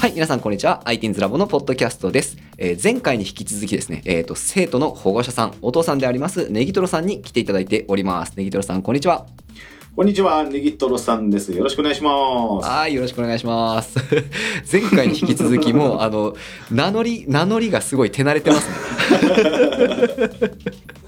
はい、皆さんこんにちは。ITINS ラボのポッドキャストです。えー前回に引き続きですね、えっ、と、生徒の保護者さん、お父さんであります、ネギトロさんに来ていただいております。ネギトロさん、こんにちは。こんにちは、ネギトロさんです。よろしくお願いします。はい、よろしくお願いします。前回に引き続き、もう、あの、名乗り、名乗りがすごい手慣れてますね。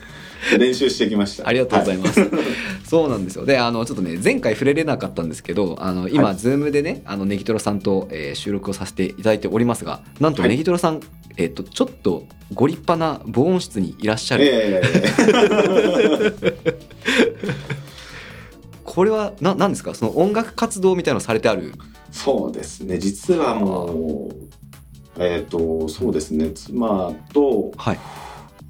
練習してきました。ありがとうございます。そうなんですよ。で、あの、ちょっとね、前回触れれなかったんですけど、あの、今、はいズームでね、あの、ネギトロさんと、えー収録をさせていただいておりますが、なんとはいネギトロさん、えっ、と、ちょっとご立派な防音室にいらっしゃる。ええ これは、な、なんですか？その音楽活動みたいなのされてある？そうですね。実はもう、えっ、と、そうですね。妻と、はい。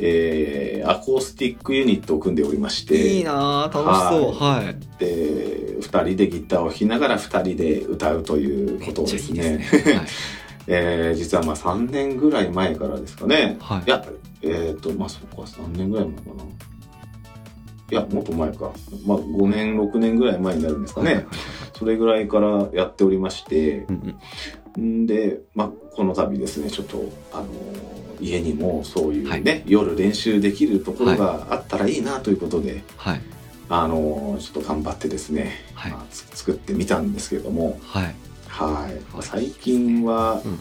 えーアコースティックユニットを組んでおりまして、いいなぁ、楽しそう。はい。で、二人でギターを弾きながら二人で歌うということをですちゃいいですね。ね。はい。えー実はまあ3年ぐらい前からですかね。はいいや、えっ、と、まあそっか、3年ぐらい前かな。いや、もっと前か。まあ5年、6年ぐらい前になるんですかね。それぐらいからやっておりまして、うんうん。んで、まあこの度ですね、ちょっと、あの家にもそういうね、夜練習できるところがあったらいいなということで、はい。あのちょっと頑張ってですね、はい。まあつ作ってみたんですけれども、はい。はい、はい。最近は、うん。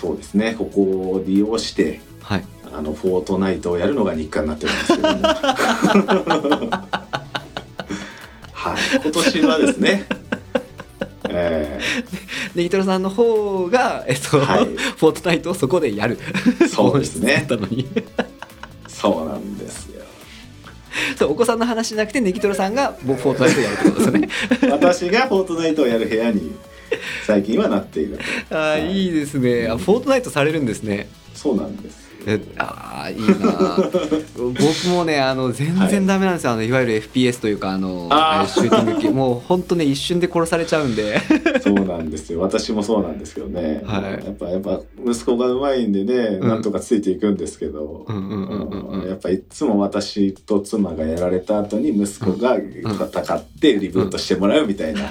そうですねここを利用してはい。あのフォートナイトをやるのが日課になってるんですけども はい今年はですね えネギトロさんの方が、えっと、はいフォートナイトをそこでやる。ーそうですねたのに。そうなんですよそうお子さんの話じゃなくてネギトロさんがもうフォートナイトをやるってことですよね。私がフォートナイトをやる部屋に最近はなっているあーいいですね。あフォートナイトされるんですね。そうなんですえあーいいな 僕もねあの全然ダメなんですよ、い、あのいわゆる FPS というかあのあー。シューティング系 もう本当ね一瞬で殺されちゃうんで。そうなんですよ。私もそうなんですけどね。はい。やっぱ、やっぱ、息子がうまいんでね、うん。なんとかついていくんですけど、うんうんうんうんうん。やっぱいつも私と妻がやられた後に息子が戦ってリブートしてもらうみたいな、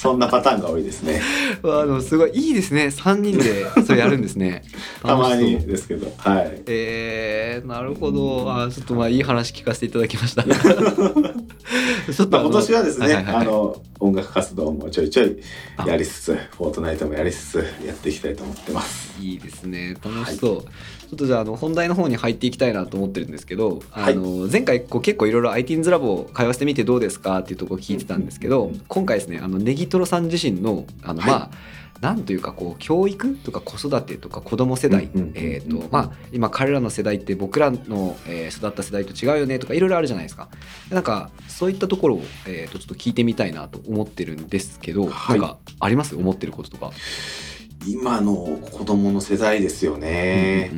そんなパターンが多いですね。あのすごいいいですね。3人でそれやるんですね。たまにですけど、はい。えー、なるほど。あーちょっとまあいい話聞かせていただきました。ちょっと今年はですね、いいい。あの、音楽活動もちょいちょいやりつつ、フォートナイトもやりつつ、やっていきたいと思ってます。いいですね。楽しそう、ちょっとじゃああの本題の方に入っていきたいなと思ってるんですけど、あの前回こう結構いろいろ ITINS ラボを通わせてみてどうですかっていうとこ聞いてたんですけど、うん。今回ですねあのネギトロさん自身のあの、はい。まあなんというかこう教育とか子育てとか子供世代、えーとまあ、今彼らの世代って僕らの、えー育った世代と違うよねとかいろいろあるじゃないですか。なんかそういったところを、えー、とちょっと聞いてみたいなと思ってるんですけど、はい。なんかあります？思ってることとか。今の子供の世代ですよね。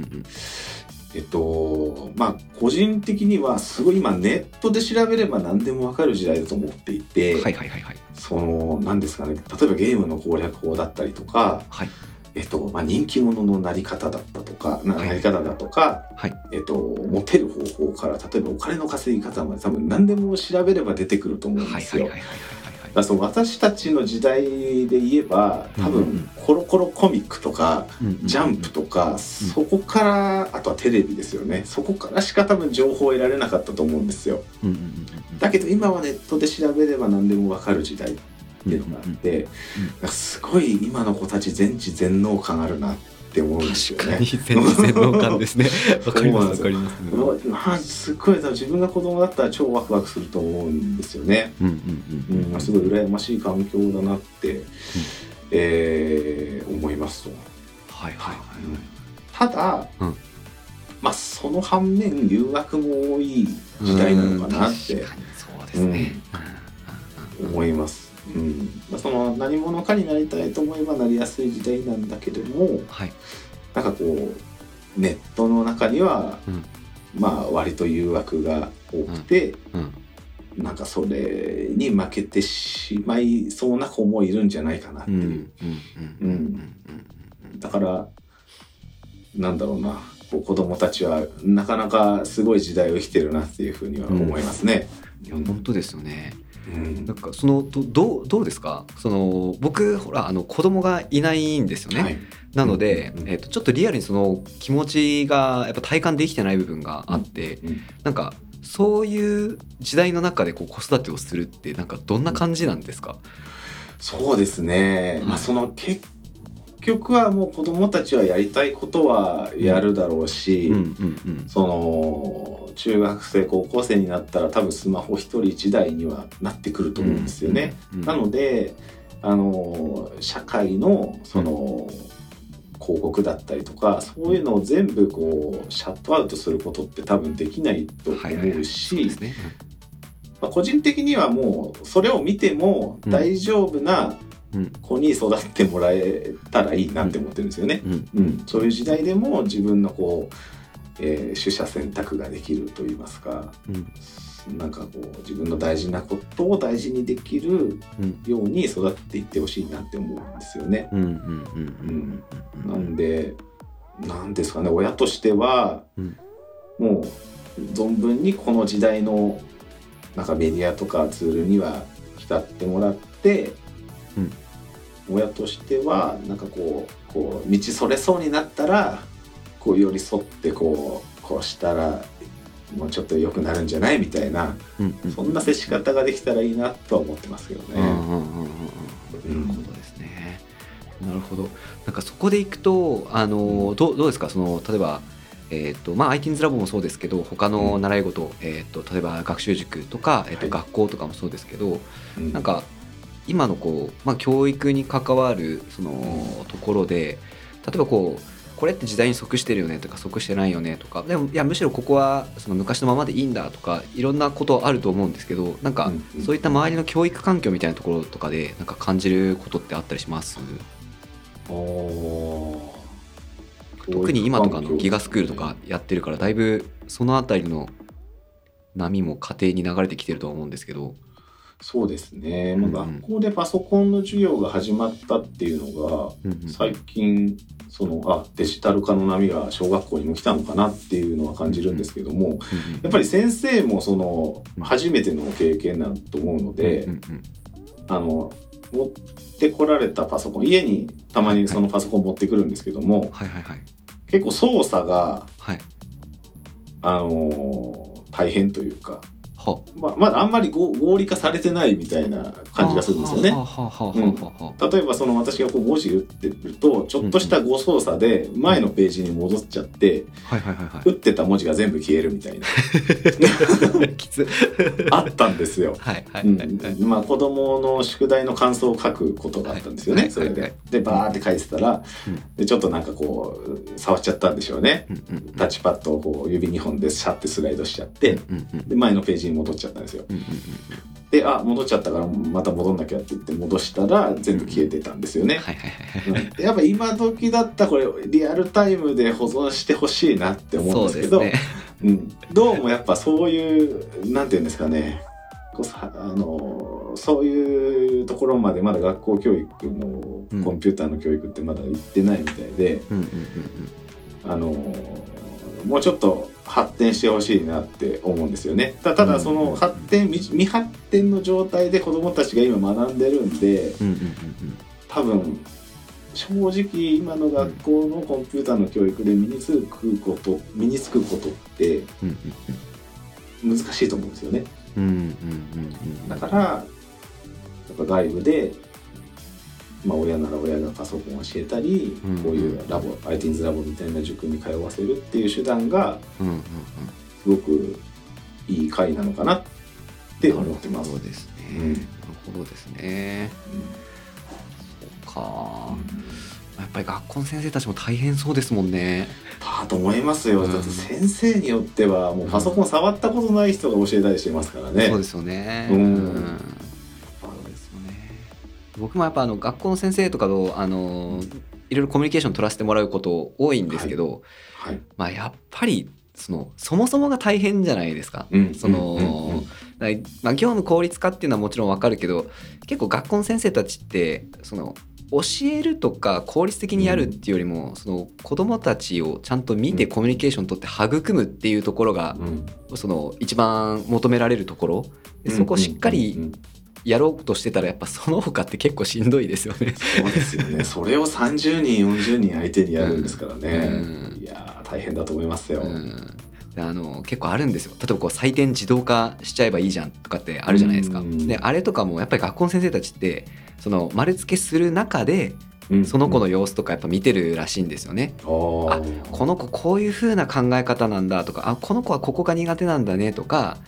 えっと、まあ、個人的にはすごい今ネットで調べれば何でもわかる時代だと思っていて、はいはいはいはい。その、何ですかね、例えばゲームの攻略法だったりとか、はい。えっと、まあ、人気者のなり方だったとか、なり方だとか、はい。えっと、モテる方法から、例えばお金の稼ぎ方まで多分何でも調べれば出てくると思うんですよ。はいはいはいはいはいだからその私たちの時代で言えば、多分、コロコロコミックとか、はいジャンプとか、そこから、あとはテレビですよね。そこからしか多分情報を得られなかったと思うんですよ。だけど今はネットで調べれば何でもわかる時代っていうのがあって、なんかすごい今の子たち全知全能感あるなって思うんですよね。確かに全然全能感ですね。わかりますわかります。うわまあ、すっごい自分が子供だったら超ワクワクすると思うんですよね。うんうんううんん。すごい羨ましい環境だなって、えー思いますと。はいはいはい。ただ、うんまあその反面誘惑も多い時代なのかなってそうですね。思います。うん。まあ、その何者かになりたいと思えばなりやすい時代なんだけどもはい。なんかこうネットの中には、うん。まあ割と誘惑が多くて、うん。なんかそれに負けてしまいそうな子もいるんじゃないかなっていう、うん。うん。うん。うん。うん。だからなんだろうなこう子供たちはなかなかすごい時代を生きてるなっていうふうには思いますね。いや本当ですよね。うん。なんかそのどどうどうですか？その僕ほらあの子供がいないんですよね、はい。なので、うん。うん。えー、とちょっとリアルにその気持ちがやっぱ体感できてない部分があって、うん。なんかそういう時代の中でこう子育てをするってなんかどんな感じなんですか、そうですね、まはいあその結局はもう子供たちはやりたいことはやるだろうし、うん。うん。うん。その中学生高校生になったら多分スマホ一人一台にはなってくると思うんですよね。うんうんなのであの社会のその、広告だったりとかそういうのを全部こうシャットアウトすることって多分できないと思うし、まあ、個人的にはもうそれを見ても大丈夫なうん。子に育ってもらえたらいいなって思ってるんですよね。うん。うん、そういう時代でも自分のこう、えー取捨選択ができると言いますかうん。なんかこう自分の大事なことを大事にできるうん。ように育っていってほしいなって思うんですよね。なんでなんですかね親としては、うん。もう存分にこの時代のなんかメディアとかツールには浸ってもらって、うん。親としてはなんかこうこう道それそうになったらこう寄り添ってこうこうしたらもうちょっと良くなるんじゃないみたいなうんうんそんな接し方ができたらいいなとは思ってますけどね。うんうんうんうんうんなるほどですね。なるほど。なんかそこでいくとあのどうどうですか？その例えば。えーとまあ、ITINS ラボもそうですけど他の習い事、えー、と例えば学習塾とか、えーとはい学校とかもそうですけど、うんなんか今のこう、まあ、教育に関わるそのところで例えばこうこれって時代に即してるよねとか即してないよねとか。でもいやむしろここはその昔のままでいいんだとかいろんなことあると思うんですけどなんかそういった周りの教育環境みたいなところとかでなんか感じることってあったりします？特に今とかのギガスクールとかやってるからだいぶそのあたりの波も家庭に流れてきてるとは思うんですけど。そうですね、まあ、学校でパソコンの授業が始まったっていうのが最近そのあデジタル化の波が小学校にも来たのかなっていうのは感じるんですけどもやっぱり先生もその初めての経験だと思うので、あの持ってこられたパソコン家にたまにそのパソコン持ってくるんですけども、結構操作がはい。あの大変というか、はまあ、まだあんまり合合理化されてないみたいな感じがするんですよね。例えばその私がこう文字打ってるとちょっとした誤操作で前のページに戻っちゃって打ってた文字が全部消えるみたいな。あったんですよ。まあ子供の宿題の感想を書くことがあったんですよね、はいそれで。はい。で。バーって書いてたら、うん。でちょっとなんかこう触っちゃったんでしょうね。タッチパッドをこう指2本でシャッてスライドしちゃって、で前のページに戻っちゃったんですよ。うんうんであ戻っちゃったからまた戻んなきゃって言って戻したら全部消えてたんですよね。はいはいはいはい。うんやっぱ今時だったらこれリアルタイムで保存してほしいなって思うんですけどね。うん、どうもやっぱそういうなんていうんですかねあのそういうところまでまだ学校教育のうんコンピューターの教育ってまだ行ってないみたいで、うんうんうんあのもうちょっと発展してほしいなって思うんですよね。たただその発展未未発展の状態で子どもたちが今学んでるんでうんうんうん多分正直今の学校のコンピューターの教育で身につくこと身につくことってうん。難しいと思うんですよね。うんうんうんうんうん。だからやっぱ外部で、まあ、親なら親がパソコンを教えたり、うんこういうラボ ITINS ラボみたいな塾に通わせるっていう手段がうんうんうんすごくいい会なのかなって思ってます。なるほどですね。うんなるほどですね。そうか。やっぱり学校の先生たちも大変そうですもんね。だと思いますよ、うんだって先生によってはもうパソコン触ったことない人が教えたりしてますからね。そうですよね。うん。僕もやっぱあの学校の先生とかとあのいろいろコミュニケーション取らせてもらうこと多いんですけど、はい。まあやっぱりそのそもそもが大変じゃないですか。うん。その、まあ、業務効率化っていうのはもちろんわかるけど結構学校の先生たちってその教えるとか効率的にやるっていうよりも、その子どもたちをちゃんと見てコミュニケーション取って育むっていうところが、うん。その一番求められるところ。でそこをしっかうんうんりうんやろうとしてたらやっぱその他って結構しんどいですよね。そうですよね。それを30人、40人相手にやるんですからね。うんいやー大変だと思いますよ。うんであの結構あるんですよ例えばこう採点自動化しちゃえばいいじゃんとかってあるじゃないですか。うんであれとかもやっぱり学校の先生たちってその丸付けする中でうんその子の様子とかやっぱ見てるらしいんですよね。あーこの子こういう風な考え方なんだとかあこの子はここが苦手なんだねとか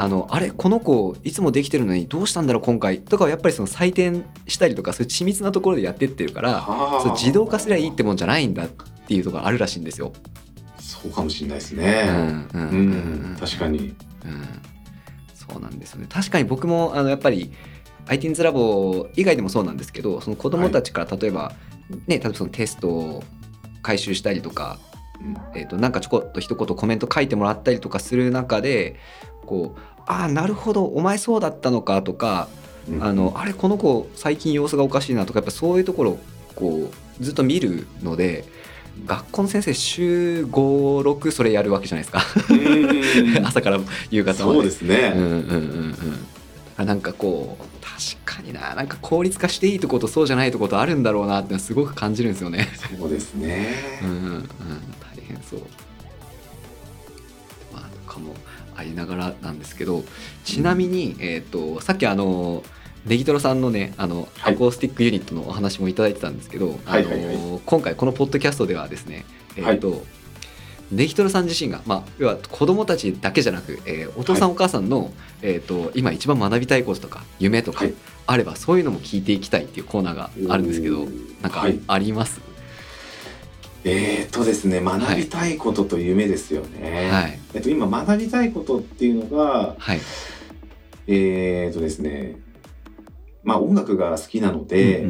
あのあれこの子いつもできてるのにどうしたんだろう今回。とかはやっぱりその採点したりとかそういう緻密なところでやってってるからはあそう自動化すりゃいいってもんじゃないんだっていうところがあるらしいんですよ。そうかもしれないですうんね。うんううん。ん、確かに。うん。そうなんですよね。確かに僕もあのやっぱり ITINS ラボ以外でもそうなんですけどその子どもたちから例えば、ね例えばそのテストを回収したりとかうん。えー、となんかちょこっと一言コメント書いてもらったりとかする中でこう「ああなるほどお前そうだったのか」とか「あのあれこの子最近様子がおかしいな」とかやっぱそういうところをこうずっと見るので学校の先生週56それやるわけじゃないですかうん 朝から夕方まで。そうですね。うんうんうんうんあなんかこう確かにななんか効率化していいとことそうじゃないとことあるんだろうなってすごく感じるんですよね。そうですね。うんうんうん、大変そう。まあ、りながらなんですけどちなみに、えー、とさっきあのネギトロさんのねあの、はい。アコースティックユニットのお話もいただいてたんですけど、はいはいはい。あの今回このポッドキャストではですね、えーとネギトロさん自身が、まあ、要は子供たちだけじゃなく、えーお父さんお母さんの、えー、と今一番学びたいこととか夢とかはい。あれば、そういうのも聞いていきたいっていうコーナーがあるんですけどなんかはい。あります、えー、とですね、学びたいことと夢ですよね。はい。えっと、今学びたいことっていうのが、はい。えー、とですね、まあ音楽が好きなので、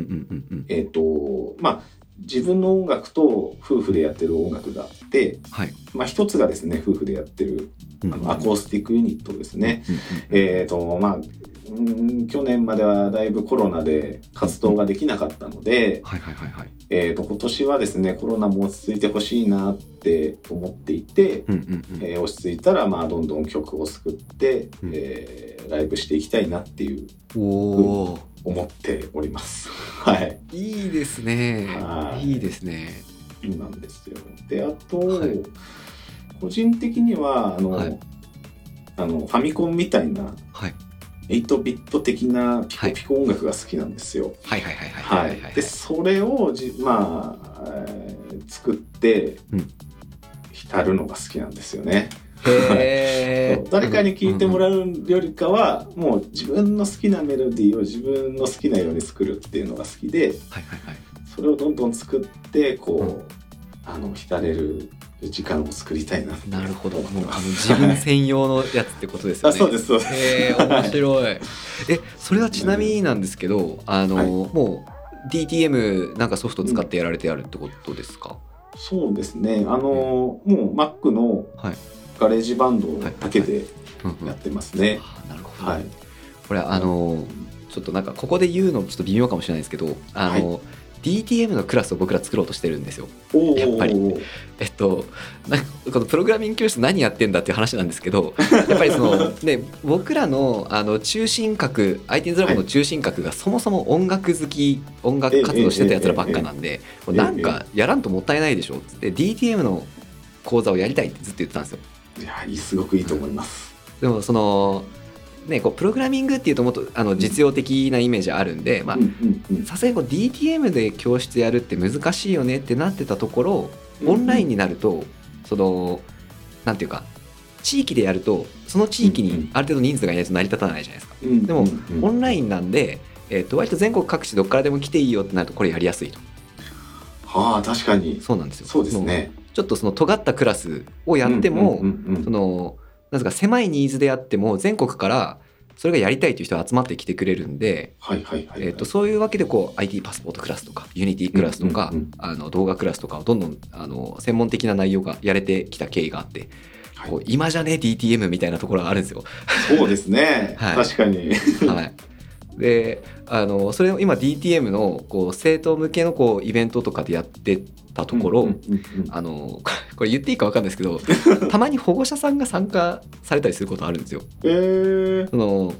えっ、と、まあ自分の音楽と夫婦でやってる音楽があって、はい。まあ一つがですね、夫婦でやってるあのアコースティックユニットですね。えっ、と、まあ、うん去年まではだいぶコロナで活動ができなかったので、はいはいはいはい。えっ、と、今年はですね、コロナも落ち着いてほしいなって思っていて、うんうんうん。えー落ち着いたら、まあ、どんどん曲を作って、うんえーライブしていきたいなっていう、おお思っております。はい。ー、いいですねは。いいいですね。そうなんですよ。で、あと、はい個人的には、あの、はいあの、ファミコンみたいな、はい。8ビット的なピコピコ音楽が好きなんですよ。はいはいはいはいはいはい。で、それをじ、まあ、えー作ってうん、浸るのが好きなんですよね。へー誰かに聞いてもらううよりかは、もう自分の好きなメロディーを自分の好きなように作るっていうのが好きで、はいはいはい。それをどんどん作って、こう、あの、浸れる時間を作りたいななるほど。もうあの自分専用のやつってことですよあ、ね。そうです、そうです。へえ面白い。え、それはちなみになんですけど、あの、はいもう DTM なんかソフト使ってやられてやるってことですか？そうですね。あの、もう Mac のはい GarageBand だけでうんうんやってますね。あなるほど。はい。これあのちょっとなんかここで言うのちょっと微妙かもしれないですけど、あの、DTM のクラスを僕ら作ろうとしてるんですよ。おやっぱりーえっと、なんかこのプログラミング教室何やってんだっていう話なんですけど やっぱりその、ね、僕らのあの中心核 IT's ラボの中心核がそもそも音楽好き音楽活動してたやつらばっかなんでこうなんかやらんともったいないでしょっつって DTM の講座をやりたいってずっと言ってたんですよ。いや、すごくいいと思います。でもそのね、こうプログラミングっていうともっとあの実用的なイメージあるんで、さすがにこう DTM で教室やるって難しいよねってなってたところオンラインになるとそのなんていうか地域でやるとその地域にある程度人数がいないと成り立たないじゃないですか。うんでもオンラインなんで、えー、と割と全国各地どっからでも来ていいよってなるとこれやりやすいと。はあ、確かに。そうなんですよ。そうですね。ちょっとその尖ったクラスをやっても、そのなんか狭いニーズであっても全国からそれがやりたいという人が集まってきてくれるんで、はいはいはいはい。えー、とそういうわけでこう IT パスポートクラスとか Unity クラスとか、うんうんうんあの動画クラスとかをどんどんあの専門的な内容がやれてきた経緯があって、はいこう今じゃね？DTM みたいなところがあるんですよ。そうですね。はい確かに。はい、であのそれを今 DTM のこう生徒向けのこうイベントとかでやってたところ、うんうんうんうんあの これ言っていいか分かんないですけどたまに保護者さんが参加されたりすることあるんですよ。えーその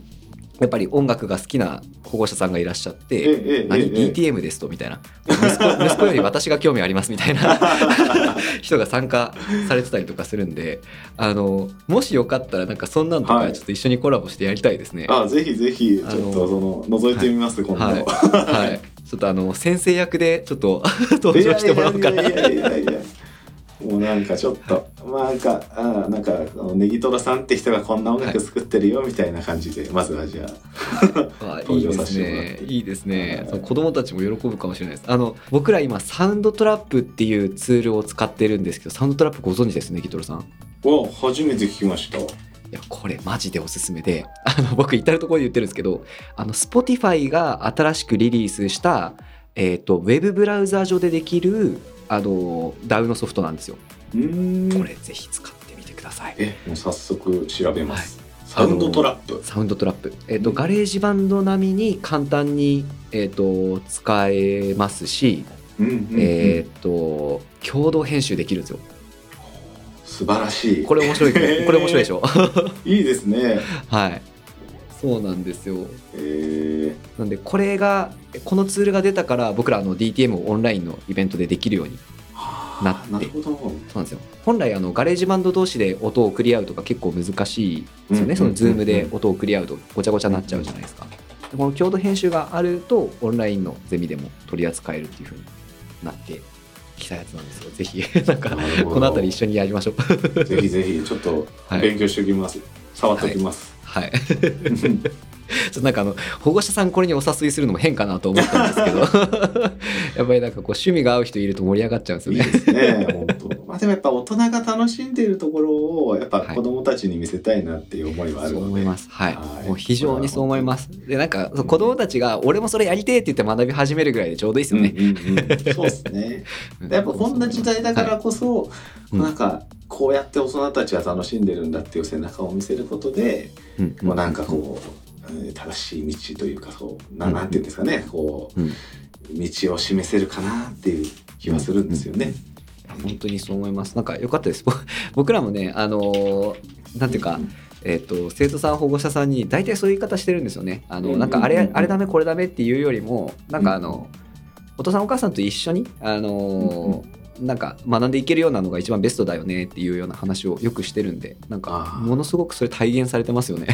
やっぱり音楽が好きな保護者さんがいらっしゃって何ええ DTM ですと？みたいな。息子息子より私が興味ありますみたいな。人が参加されてたりとかするんであのもしよかったらなんかそんなんとはい。かちょっと一緒にコラボしてやりたいですね。あぜひぜひちょっとその覗いてみます、今度、はい、はい、ちょっとあの先生役でちょっと登場してもらおうかな。いやいやいやいやもうなんかちょっと、まあなんかあなんかネギトラさんって人がこんな音楽作ってるよみたいな感じで、まずはじゃあ登場させてもらってね。いいですねはい。子供たちも喜ぶかもしれないです。あの僕ら今サウンドトラップっていうツールを使ってるんですけど、サウンドトラップご存知です？ね、ギトロさん？お初めて聞きましたいやこれマジでおすすめで、あの僕至るところで言ってるんですけど、あの Spotify が新しくリリースしたえっ、とウェブブラウザ上でできるあの DAW のソフトなんですよ。これぜひ使ってみてください。えもう早速調べます、 Soundtrap。Soundtrap、えっと GarageBand 並みに簡単に、えっと使えますし、うんうんうん。えっと共同編集できるんですよ。素晴らしい。これ面白い。これ面白いでしょ？いいですね。はいそうなんですよ。えなんでこれがこのツールが出たから僕らあの DTM をオンラインのイベントでできるようにー、なって。そうなんですよ。本来あの GarageBand 同士で音を送り合うとか結構難しいですよね、うんそのズームで音を送り合うとごちゃごちゃになっちゃうじゃないですか。でこの共同編集があるとオンラインのゼミでも取り扱えるっていうふうになってきたやつなんですよ。ぜひなんかこの辺り一緒にやりましょう。ぜひぜひちょっと はい。勉強しておきます、触っておきます、はいちょっとなんかあの保護者さんこれにお誘いするのも変かなと思ったんですけど。やっぱりなんかこう趣味が合う人いると盛り上がっちゃうんですよね。いいですね本当まあでもやっぱ大人が楽しんでいるところをやっぱはい。子供たちに見せたいなっていう思いはあるそうので、思います。はい。はい。もう非常にそう思います。で、なんか、そう子供たちが、俺もそれやりてえって言って学び始めるぐらいでちょうどいいですよね。うんうんうん。そうですね。でやっぱこんな時代だからこそ、うん。なんかこうやって大人たちは楽しんでるんだっていう背中を見せることで、うん。もうなんかこう、えー正しい道というかそうなうんなんていうんですかねこううん。道を示せるかなっていう気はするんですよね。本当にそう思います。なんか良かったです。ぼ 僕らもね、あのーなんていうか、えっ、と、生徒さん、保護者さんに大体そういう言い方してるんですよね。あの、なんかあれ、あれダメ、これダメっていうよりも、なんかあの、お父さんお母さんと一緒に、あのーなんか学んでいけるようなのが一番ベストだよねっていうような話をよくしてるんでなんかものすごくそれ体現されてますよね。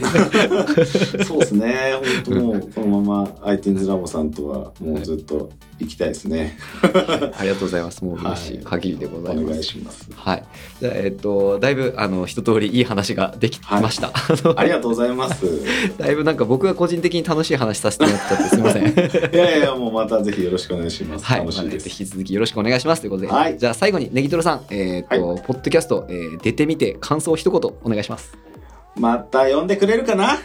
そうですね。本当もう このまま iTunes ラボさんとはもうずっと行きたいですね。ありがとうございます。もう嬉しい限りでございお願います。します。はい。じゃあ、えっと、だいぶ、あの、一通りいい話ができました。あのありがとうございます。だいぶなんか僕が個人的に楽しい話させてもらっちゃってすみません。いやいや、もうまたぜひよろしくお願いします。はい。まあね引き続きよろしくお願いしますということで。はいじゃあ最後にネギトロさん、えっ、と、ポッドキャスト、えー出てみて感想を一言お願いします。また呼んでくれるかな？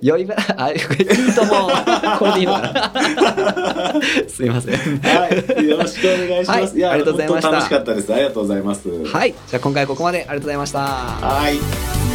よいば、あ、いいとも。これでいいのかな？すいません。はい。よろしくお願いします。はいいや、ありがとうございました楽しかったです。ありがとうございます。はい。じゃあ今回はここまでありがとうございました。はい。